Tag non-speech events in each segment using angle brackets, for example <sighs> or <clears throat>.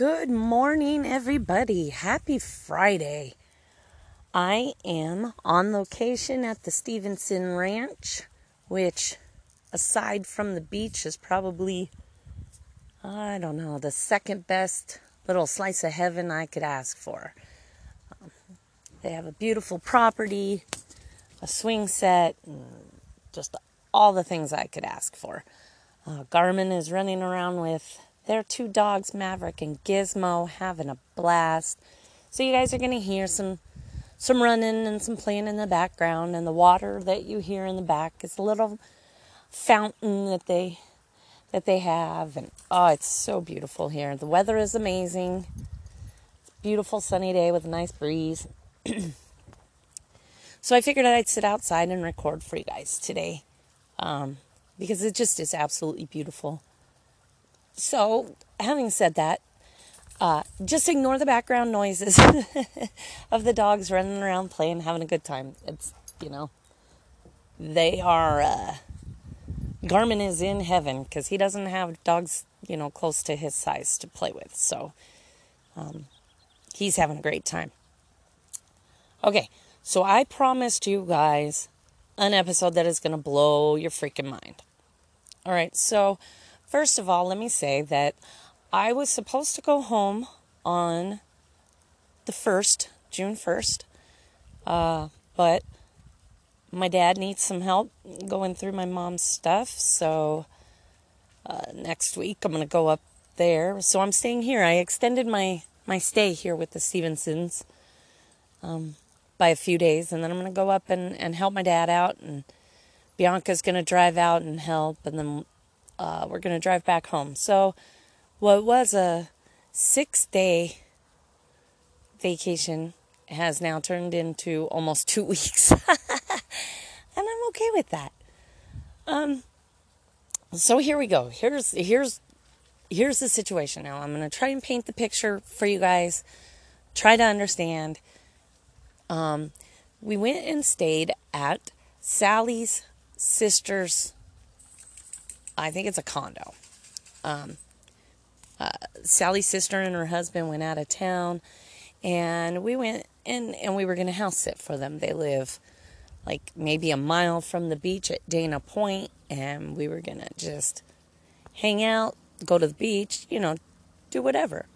Good morning, everybody. Happy Friday. I am on location at the Stevenson Ranch, which, aside from the beach, is probably, I don't know, the second best little slice of heaven I could ask for. Um, they have a beautiful property, a swing set, just all the things I could ask for. Uh, Garmin is running around with their two dogs, Maverick and Gizmo, having a blast. So you guys are going to hear some some running and some playing in the background and the water that you hear in the back is a little fountain that they that they have and oh it's so beautiful here. The weather is amazing. Beautiful sunny day with a nice breeze. <clears throat> so I figured I'd sit outside and record for you guys today. Um, because it just is absolutely beautiful. So, having said that, uh, just ignore the background noises <laughs> of the dogs running around playing, having a good time. It's, you know, they are, uh, Garmin is in heaven because he doesn't have dogs, you know, close to his size to play with. So, um, he's having a great time. Okay, so I promised you guys an episode that is going to blow your freaking mind. All right, so First of all, let me say that I was supposed to go home on the 1st, June 1st, uh, but my dad needs some help going through my mom's stuff, so uh, next week I'm going to go up there. So I'm staying here. I extended my, my stay here with the Stevensons um, by a few days, and then I'm going to go up and, and help my dad out, and Bianca's going to drive out and help, and then uh, we're going to drive back home. So, what was a six day vacation has now turned into almost two <laughs> weeks. and I'm okay with that. Um, so here we go. Here's here's here's the situation now. I'm going to try and paint the picture for you guys. Try to understand. Um, we went and stayed at Sally's sister's I think it's a condo. Um, uh, Sally's sister and her husband went out of town, and we went and and we were to house sit for them. They live like maybe a mile from the beach at Dana Point, and we were to just hang out, go to the beach, you know, do whatever.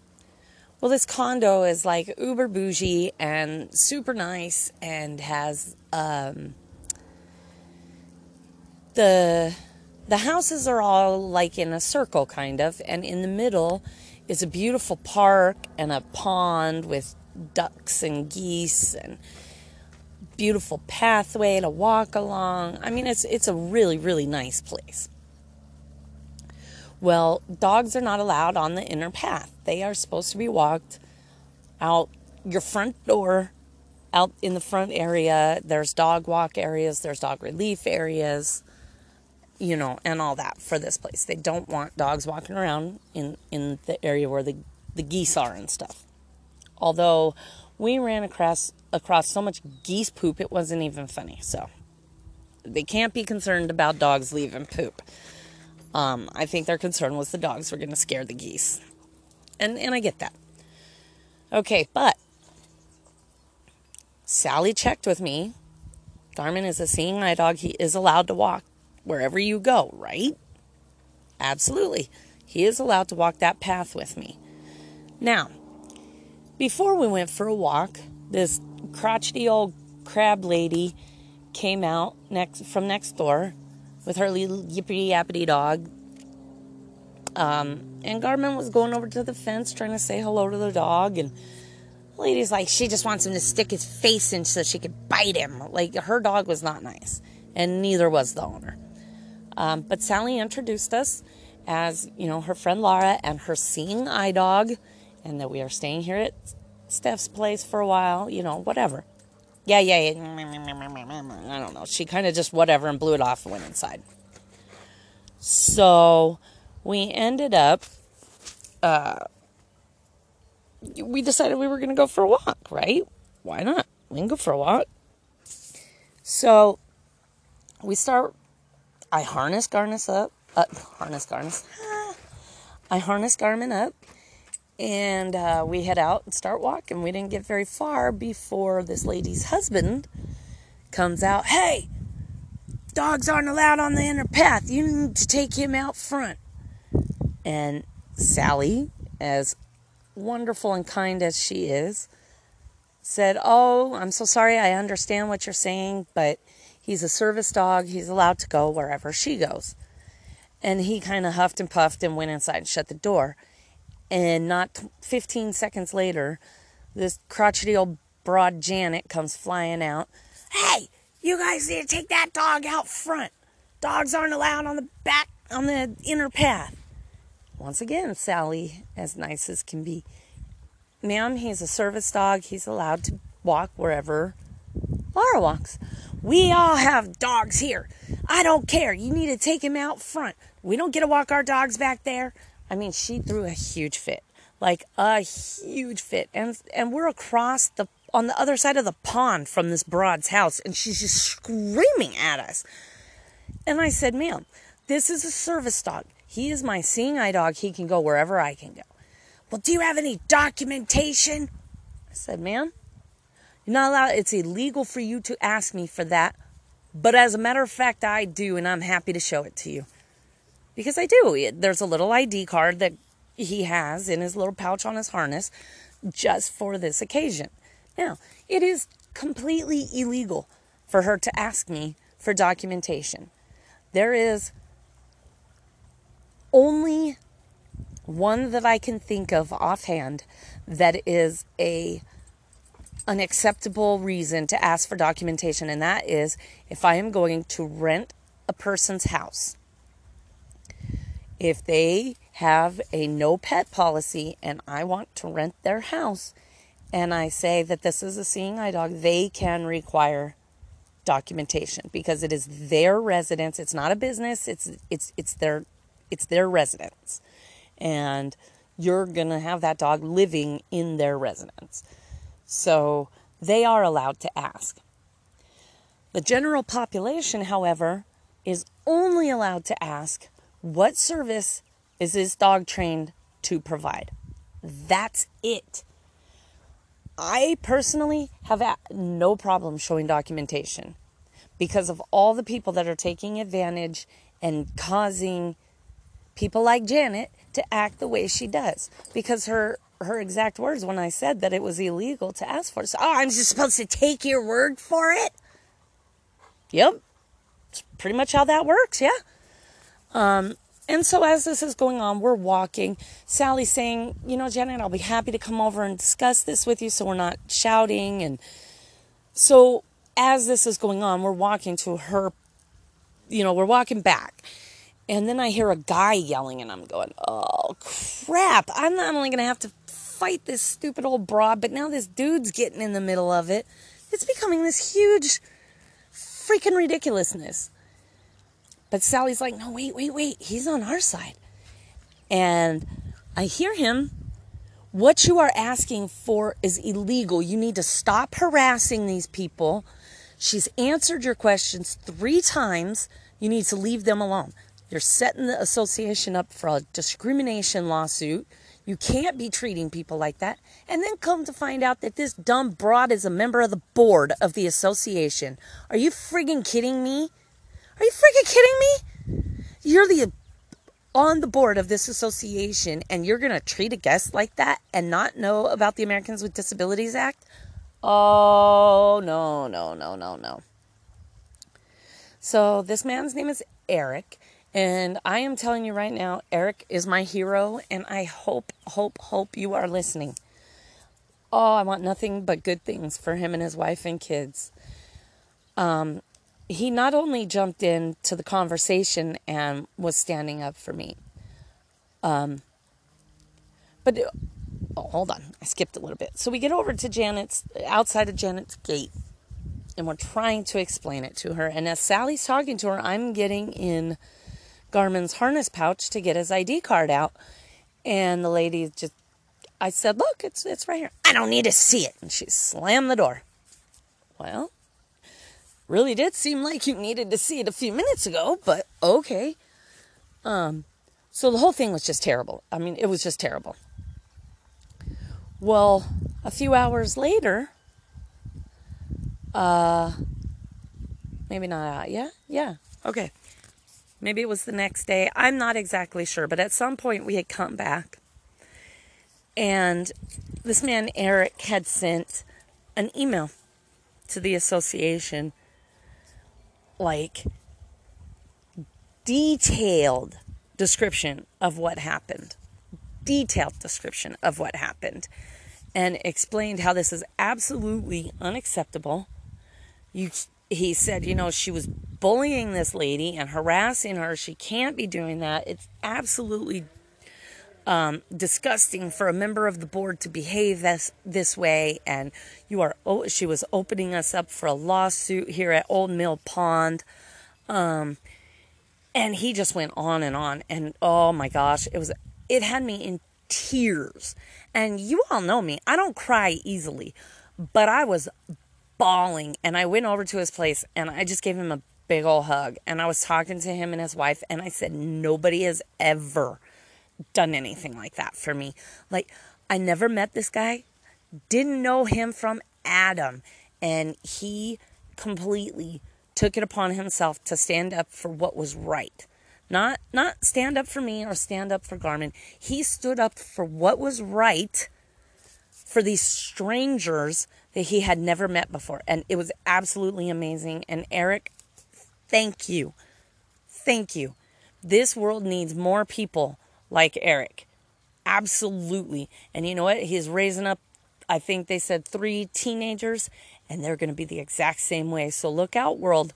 Well, this condo is like uber bougie and super nice, and has um, the the houses are all like in a circle, kind of, and in the middle is a beautiful park and a pond with ducks and geese and beautiful pathway to walk along. I mean, it's it's a really really nice place. Well, dogs are not allowed on the inner path. They are supposed to be walked out your front door, out in the front area. There's dog walk areas, there's dog relief areas you know, and all that for this place. They don't want dogs walking around in, in the area where the, the geese are and stuff. Although we ran across across so much geese poop it wasn't even funny. So they can't be concerned about dogs leaving poop. Um, I think their concern was the dogs were going to scare the geese, and and I get that. Okay, but Sally checked with me. Garmin is a seeing eye dog. He is allowed to walk wherever you go, right? Absolutely. He is allowed to walk that path with me. Now, before we went for a walk, this crotchety old crab lady came out next from next door with her little yippity yappity dog. Um, and Garmin was going over to the fence trying to say hello to the dog, and the lady's like, she just wants him to stick his face in so she could bite him. Like her dog was not nice, and neither was the owner. Um, but Sally introduced us as, you know, her friend Laura and her seeing eye dog, and that we are staying here at Steph's place for a while, you know, whatever. Yeah, yeah, yeah. I don't know. She kind of just whatever and blew it off and went inside. So we ended up, uh, we decided we were going to go for a walk, right? Why not? We can go for a walk. So we start I harness Garnus up, uh, harness Garnus. I harness Garmin up, And uh, we head out and start walking. We didn't get very far before this lady's husband comes out. Hey, dogs aren't allowed on the inner path. You need to take him out front. And Sally, as wonderful and kind as she is, said, Oh, I'm so sorry. I understand what you're saying, but he's a service dog. He's allowed to go wherever she goes. And he kind of huffed and puffed and went inside and shut the door. And not 15 seconds later, this crotchety old broad Janet comes flying out. Hey, you guys need to take that dog out front. Dogs aren't allowed on the back, on the inner path. Once again, Sally, as nice as can be. Ma'am, he's a service dog. He's allowed to walk wherever Laura walks. We all have dogs here. I don't care. You need to take him out front. We don't get to walk our dogs back there. I mean, she threw a huge fit, like a huge fit, and and we're across the on the other side of the pond from this broad's house, and she's just screaming at us. And I said, "Ma'am, this is a service dog. He is my seeing eye dog. He can go wherever I can go." Well, do you have any documentation? I said, "Ma'am, you're not allowed. It's illegal for you to ask me for that." But as a matter of fact, I do, and I'm happy to show it to you because I do. There's a little ID card that he has in his little pouch on his harness just for this occasion. Now, it is completely illegal for her to ask me for documentation. There is only one that I can think of offhand that is a an acceptable reason to ask for documentation and that is if I am going to rent a person's house if they have a no pet policy and I want to rent their house and I say that this is a seeing eye dog, they can require documentation because it is their residence. It's not a business. It's it's it's their it's their residence. And you're to have that dog living in their residence. So they are allowed to ask. The general population, however, is only allowed to ask what service is this dog trained to provide? That's it. I personally have no problem showing documentation because of all the people that are taking advantage and causing people like Janet to act the way she does. Because her her exact words when I said that it was illegal to ask for it. So, oh, I'm just supposed to take your word for it? Yep. It's pretty much how that works, yeah. Um, and so as this is going on, we're walking. Sally's saying, you know, Janet, I'll be happy to come over and discuss this with you so we're not shouting. And so as this is going on, we're walking to her, you know, we're walking back. And then I hear a guy yelling, and I'm going, oh, crap. I'm not only going to have to fight this stupid old broad, but now this dude's getting in the middle of it. It's becoming this huge freaking ridiculousness. But Sally's like, no, wait, wait, wait. He's on our side. And I hear him. What you are asking for is illegal. You need to stop harassing these people. She's answered your questions three times. You need to leave them alone. You're setting the association up for a discrimination lawsuit. You can't be treating people like that. And then come to find out that this dumb broad is a member of the board of the association. Are you friggin' kidding me? Are you freaking kidding me? You're the on the board of this association and you're going to treat a guest like that and not know about the Americans with Disabilities Act? Oh, no, no, no, no, no. So, this man's name is Eric, and I am telling you right now, Eric is my hero, and I hope, hope, hope you are listening. Oh, I want nothing but good things for him and his wife and kids. Um, he not only jumped into the conversation and was standing up for me, um, but oh, hold on, I skipped a little bit. So we get over to Janet's outside of Janet's gate, and we're trying to explain it to her. And as Sally's talking to her, I'm getting in Garmin's harness pouch to get his ID card out, and the lady just, I said, "Look, it's it's right here. I don't need to see it," and she slammed the door. Well, really did seem like you needed to see it a few minutes ago, but okay. Um, so the whole thing was just terrible. I mean, it was just terrible. Well, a few hours later, uh, maybe not, uh, yeah, yeah, okay. Maybe it was the next day. I'm not exactly sure, but at some point we had come back. And this man, Eric, had sent an email to the association, like detailed description of what happened. Detailed description of what happened. And explained how this is absolutely unacceptable. You he said, you know, she was bullying this lady and harassing her. She can't be doing that. It's absolutely um, disgusting for a member of the board to behave this this way. And you are, oh, she was opening us up for a lawsuit here at Old Mill Pond. Um, and he just went on and on. And oh my gosh, it was, it had me in tears. And you all know me, I don't cry easily, but I was bawling. And I went over to his place and I just gave him a big old hug. And I was talking to him and his wife, and I said, Nobody has ever done anything like that for me. Like, I never met this guy, didn't know him from Adam. And he completely took it upon himself to stand up for what was right. Not not stand up for me or stand up for Garmin. He stood up for what was right for these strangers that he had never met before. And it was absolutely amazing. And Eric, thank you. Thank you. This world needs more people like Eric. Absolutely. And you know what? He's raising up, I think they said three teenagers, and they're going to be the exact same way. So look out, world.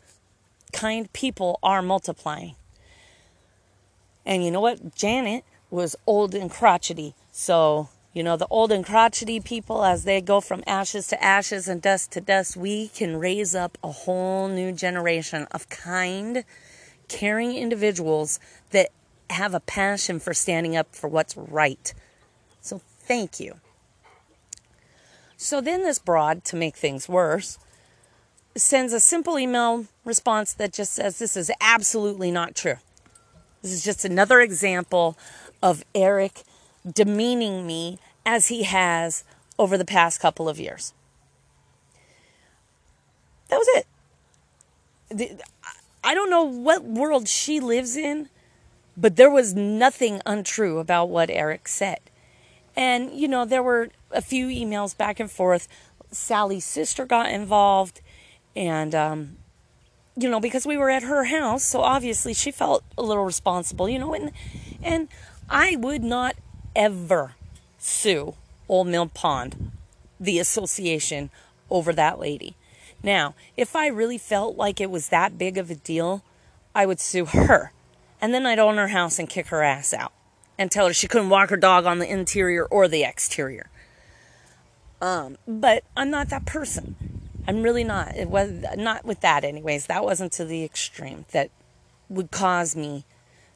Kind people are multiplying. And you know what? Janet was old and crotchety. So you know, the old and crotchety people, as they go from ashes to ashes and dust to dust, we can raise up a whole new generation of kind, caring individuals that have a passion for standing up for what's right. So thank you. So then this broad, to make things worse, sends a simple email response that just says, This is absolutely not true. This is just another example of Eric demeaning me as he has over the past couple of years. That was it. I don't know what world she lives in, but there was nothing untrue about what Eric said. And, you know, there were a few emails back and forth. Sally's sister got involved, and, um, you know, because we were at her house, so obviously she felt a little responsible, you know, and, and I would not ever sue Old Mill Pond, the association, over that lady. Now, if I really felt like it was that big of a deal, I would sue her. And then I'd own her house and kick her ass out and tell her she couldn't walk her dog on the interior or the exterior. Um, but I'm not that person. I'm really not. It was not with that, anyways. That wasn't to the extreme that would cause me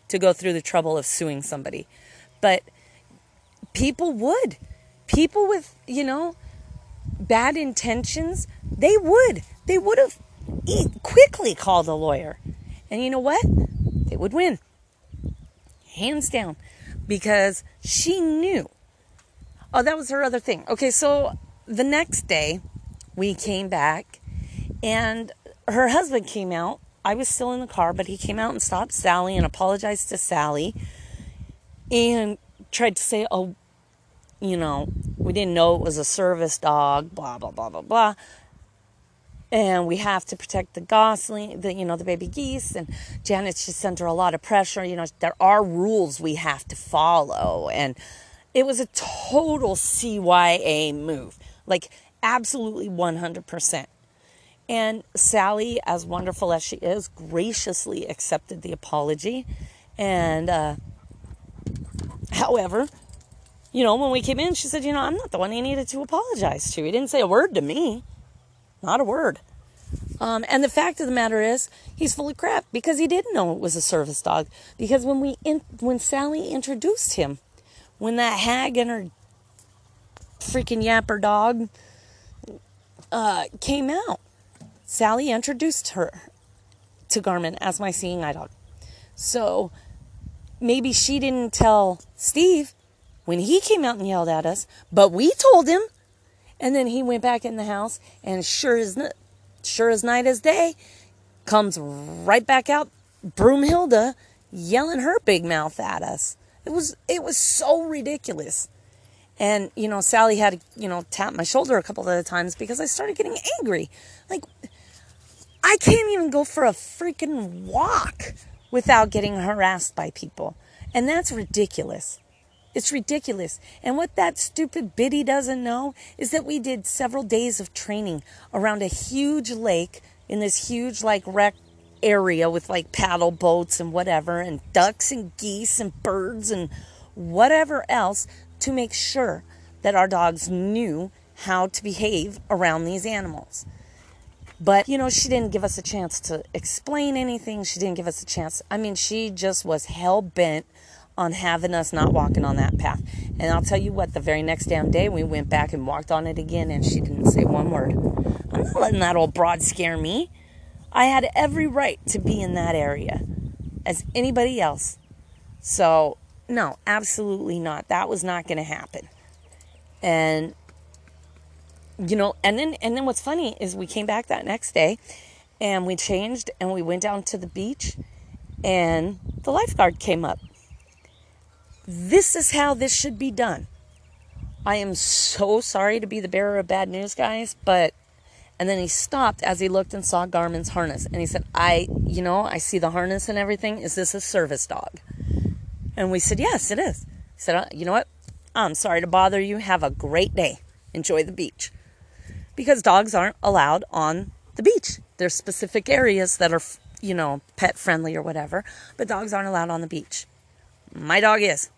to go through the trouble of suing somebody. But people would. People with, you know, bad intentions, they would. They would have quickly called a lawyer. And you know what? They would win. Hands down. Because she knew. Oh, that was her other thing. Okay, so the next day we came back and her husband came out. I was still in the car, but he came out and stopped Sally and apologized to Sally and tried to say, oh, you know, we didn't know it was a service dog, blah, blah, blah, blah, blah. And we have to protect the gosling, the, you know, the baby geese. And Janet's just under a lot of pressure. You know, there are rules we have to follow. And it was a total CYA move. Like, absolutely 100%. And Sally, as wonderful as she is, graciously accepted the apology. And, uh, however, you know, when we came in, she said, you know, I'm not the one he needed to apologize to. He didn't say a word to me. Not a word. Um, and the fact of the matter is, he's full of crap because he didn't know it was a service dog. Because when we in, when Sally introduced him, when that hag and her freaking yapper dog uh, came out, Sally introduced her to Garmin as my seeing eye dog. So maybe she didn't tell Steve when he came out and yelled at us, but we told him. And then he went back in the house, and sure as sure as night as day, comes right back out, Broomhilda, yelling her big mouth at us. It was it was so ridiculous. And you know, Sally had you know, tap my shoulder a couple of times because I started getting angry. Like I can't even go for a freaking walk without getting harassed by people. And that's ridiculous. It's ridiculous. And what that stupid biddy doesn't know is that we did several days of training around a huge lake in this huge, like, rec area with like paddle boats and whatever, and ducks and geese and birds and whatever else to make sure that our dogs knew how to behave around these animals. But, you know, she didn't give us a chance to explain anything. She didn't give us a chance. I mean, she just was hell bent on having us not walking on that path. And I'll tell you what, the very next damn day we went back and walked on it again and she didn't say one word. <laughs> I'm not letting that old broad scare me. I had every right to be in that area as anybody else. So, no, absolutely not. That was not going to happen. And you know, and then and then what's funny is we came back that next day and we changed and we went down to the beach and the lifeguard came up this is how this should be done. I am so sorry to be the bearer of bad news, guys, but. And then he stopped as he looked and saw Garmin's harness. And he said, I, you know, I see the harness and everything. Is this a service dog? And we said, Yes, it is. He said, uh, You know what? I'm sorry to bother you. Have a great day. Enjoy the beach. Because dogs aren't allowed on the beach. There's specific areas that are, you know, pet friendly or whatever, but dogs aren't allowed on the beach. My dog is.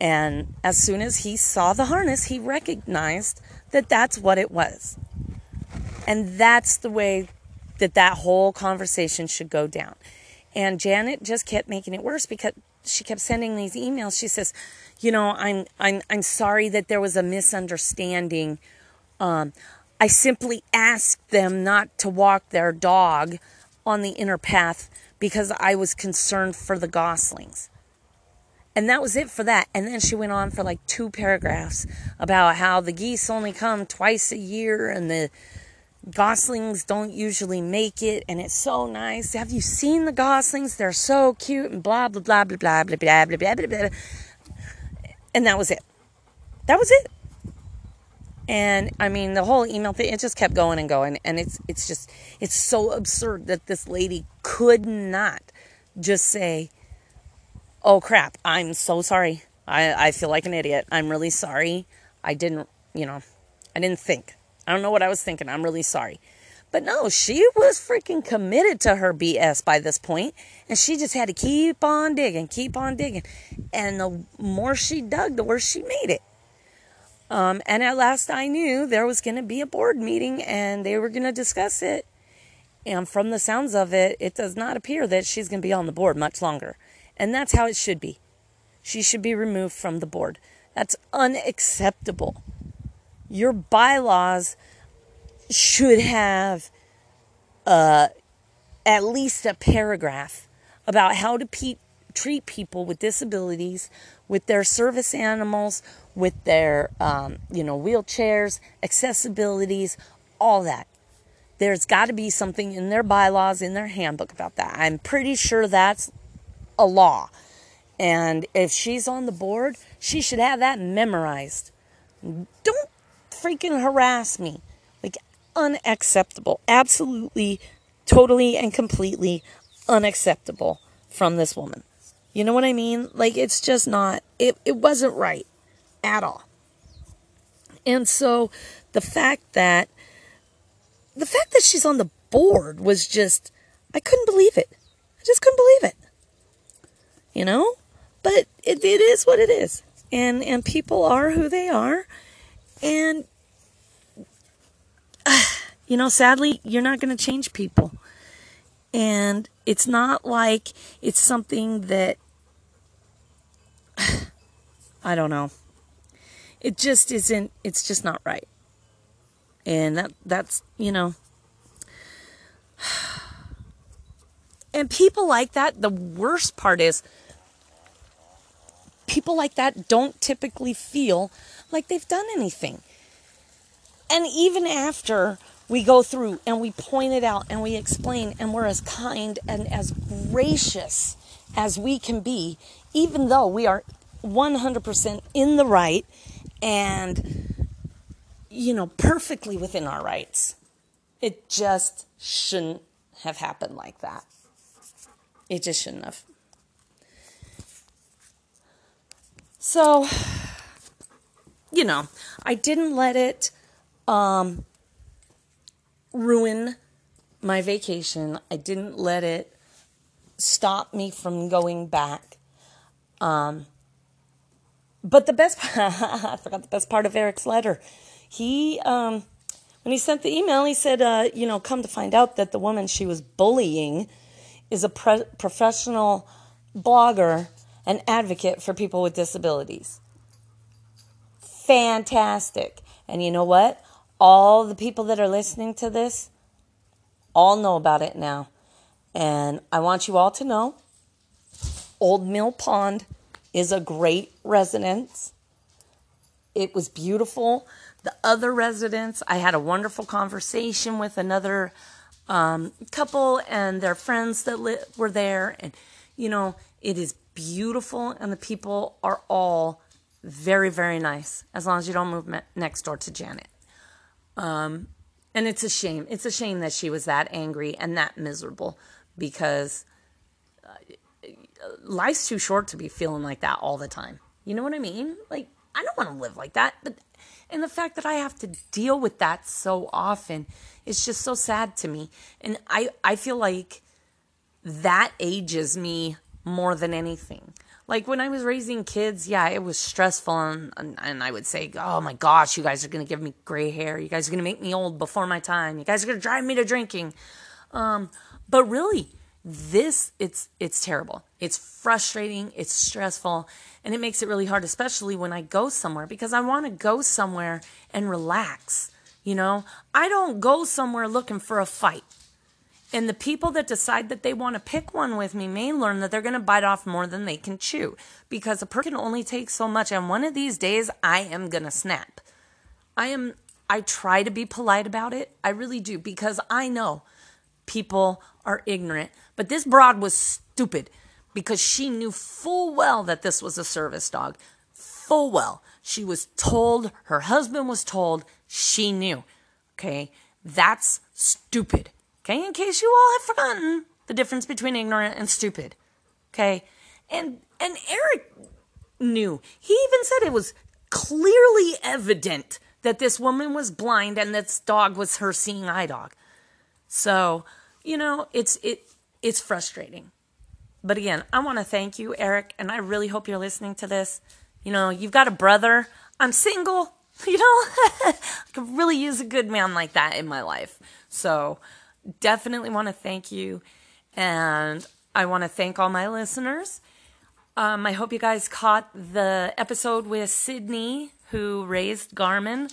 And as soon as he saw the harness, he recognized that that's what it was. And that's the way that that whole conversation should go down. And Janet just kept making it worse because she kept sending these emails. She says, "You know, I'm I'm I'm sorry that there was a misunderstanding. Um, I simply asked them not to walk their dog on the inner path because I was concerned for the goslings." And that was it for that. And then she went on for like two paragraphs about how the geese only come twice a year and the goslings don't usually make it and it's so nice. Have you seen the goslings? They're so cute and blah blah blah blah blah blah blah blah blah blah. blah. And that was it. That was it. And I mean the whole email thing it just kept going and going and it's it's just it's so absurd that this lady could not just say oh crap, I'm so sorry. I, I feel like an idiot. I'm really sorry. I didn't, you know, I didn't think. I don't know what I was thinking. I'm really sorry. But no, she was freaking committed to her BS by this point, and she just had to keep on digging, keep on digging. And the more she dug, the worse she made it. Um, and at last I knew there was going to be a board meeting and they were going to discuss it. And from the sounds of it, it does not appear that she's going to be on the board much longer. And that's how it should be. She should be removed from the board. That's unacceptable. Your bylaws should have uh, at least a paragraph about how to pe- treat people with disabilities, with their service animals, with their um, you know wheelchairs, accessibilities, all that. There's got to be something in their bylaws, in their handbook about that. I'm pretty sure that's a law. And if she's on the board, she should have that memorized. Don't freaking harass me. Like, unacceptable. Absolutely, totally, and completely unacceptable from this woman. You know what I mean? Like, it's just not, it, it wasn't right at all. And so the fact that, the fact that she's on the board was just, I couldn't believe it. I just couldn't believe it you know? But it, it is what it is. And, and people are who they are. And, uh, <sighs> you know, sadly, you're not going to change people. And it's not like it's something that, <sighs> I don't know. It just isn't, it's just not right. And that, that's, you know, <sighs> and people like that, the worst part is, people like that don't typically feel like they've done anything. And even after we go through and we point it out and we explain and we're as kind and as gracious as we can be, even though we are 100% in the right and, you know, perfectly within our rights. It just shouldn't have happened like that. It just shouldn't have. So, you know, I didn't let it um, ruin my vacation. I didn't let it stop me from going back. Um, but the best, <laughs> I forgot the best part of Eric's letter. He, um, when he sent the email, he said, uh, you know, come to find out that the woman she was bullying is a pre- professional blogger and advocate for people with disabilities. Fantastic. And you know what? All the people that are listening to this all know about it now. And I want you all to know Old Mill Pond is a great residence. It was beautiful. The other residents, I had a wonderful conversation with another um, couple and their friends that li- were there. And, you know, it is beautiful, and the people are all very, very nice as long as you don't move me- next door to Janet. Um, and it's a shame. It's a shame that she was that angry and that miserable because uh, life's too short to be feeling like that all the time. You know what I mean? Like, I don't want to live like that. But, and the fact that I have to deal with that so often is just so sad to me. And I, I feel like that ages me more than anything. Like when I was raising kids, yeah, it was stressful, and, and, and I would say, "Oh my gosh, you guys are gonna give me gray hair. You guys are gonna make me old before my time. You guys are gonna drive me to drinking." Um, but really, this it's it's terrible. It's frustrating. It's stressful, and it makes it really hard, especially when I go somewhere because I want to go somewhere and relax. You know, I don't go somewhere looking for a fight. And the people that decide that they want to pick one with me may learn that they're going to bite off more than they can chew because a person can only take so much. And one of these days, I am going to snap. I am, I try to be polite about it. I really do because I know people are ignorant. But this broad was stupid because she knew full well that this was a service dog. Full well. She was told, her husband was told, she knew. Okay. That's stupid. Okay, in case you all have forgotten the difference between ignorant and stupid. Okay, and and Eric knew. He even said it was clearly evident that this woman was blind and this dog was her seeing eye dog. So, you know, it's it it's frustrating. But again, I want to thank you, Eric, and I really hope you're listening to this. You know, you've got a brother. I'm single. <laughs> You know, <laughs> I could really use a good man like that in my life. So, definitely want to thank you. And I want to thank all my listeners. Um, I hope you guys caught the episode with Sydney, who raised Garmin.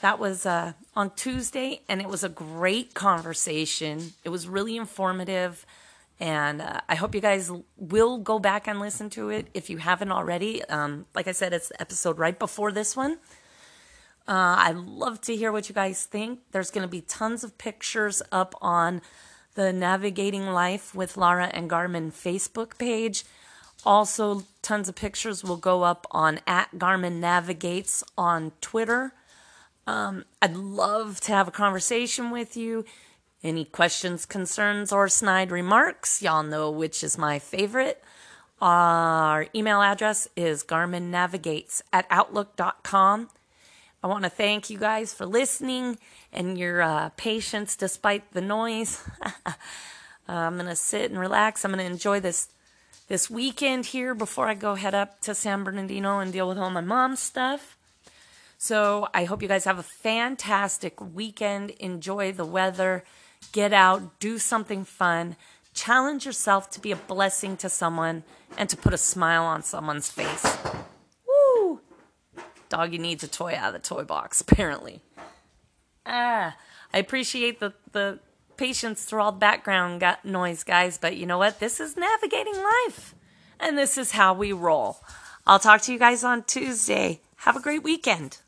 That was uh, on Tuesday, and it was a great conversation. It was really informative. And uh, I hope you guys will go back and listen to it if you haven't already. Um, like I said, it's the episode right before this one. Uh, I'd love to hear what you guys think. There's going to be tons of pictures up on the Navigating Life with Lara and Garmin Facebook page. Also, tons of pictures will go up on at Garmin Navigates on Twitter. Um, I'd love to have a conversation with you. Any questions, concerns, or snide remarks? Y'all know which is my favorite. Our email address is garminnavigates at outlook.com. I want to thank you guys for listening and your uh, patience despite the noise. <laughs> uh, I'm going to sit and relax. I'm going to enjoy this this weekend here before I go head up to San Bernardino and deal with all my mom's stuff. So I hope you guys have a fantastic weekend. Enjoy the weather. Get out, do something fun. Challenge yourself to be a blessing to someone and to put a smile on someone's face. Doggy needs a toy out of the toy box, <laughs> apparently. Ah, I appreciate the, the patience through all the background got noise, guys, but you know what? This is navigating life, and this is how we roll. I'll talk to you guys on Tuesday. Have a great weekend.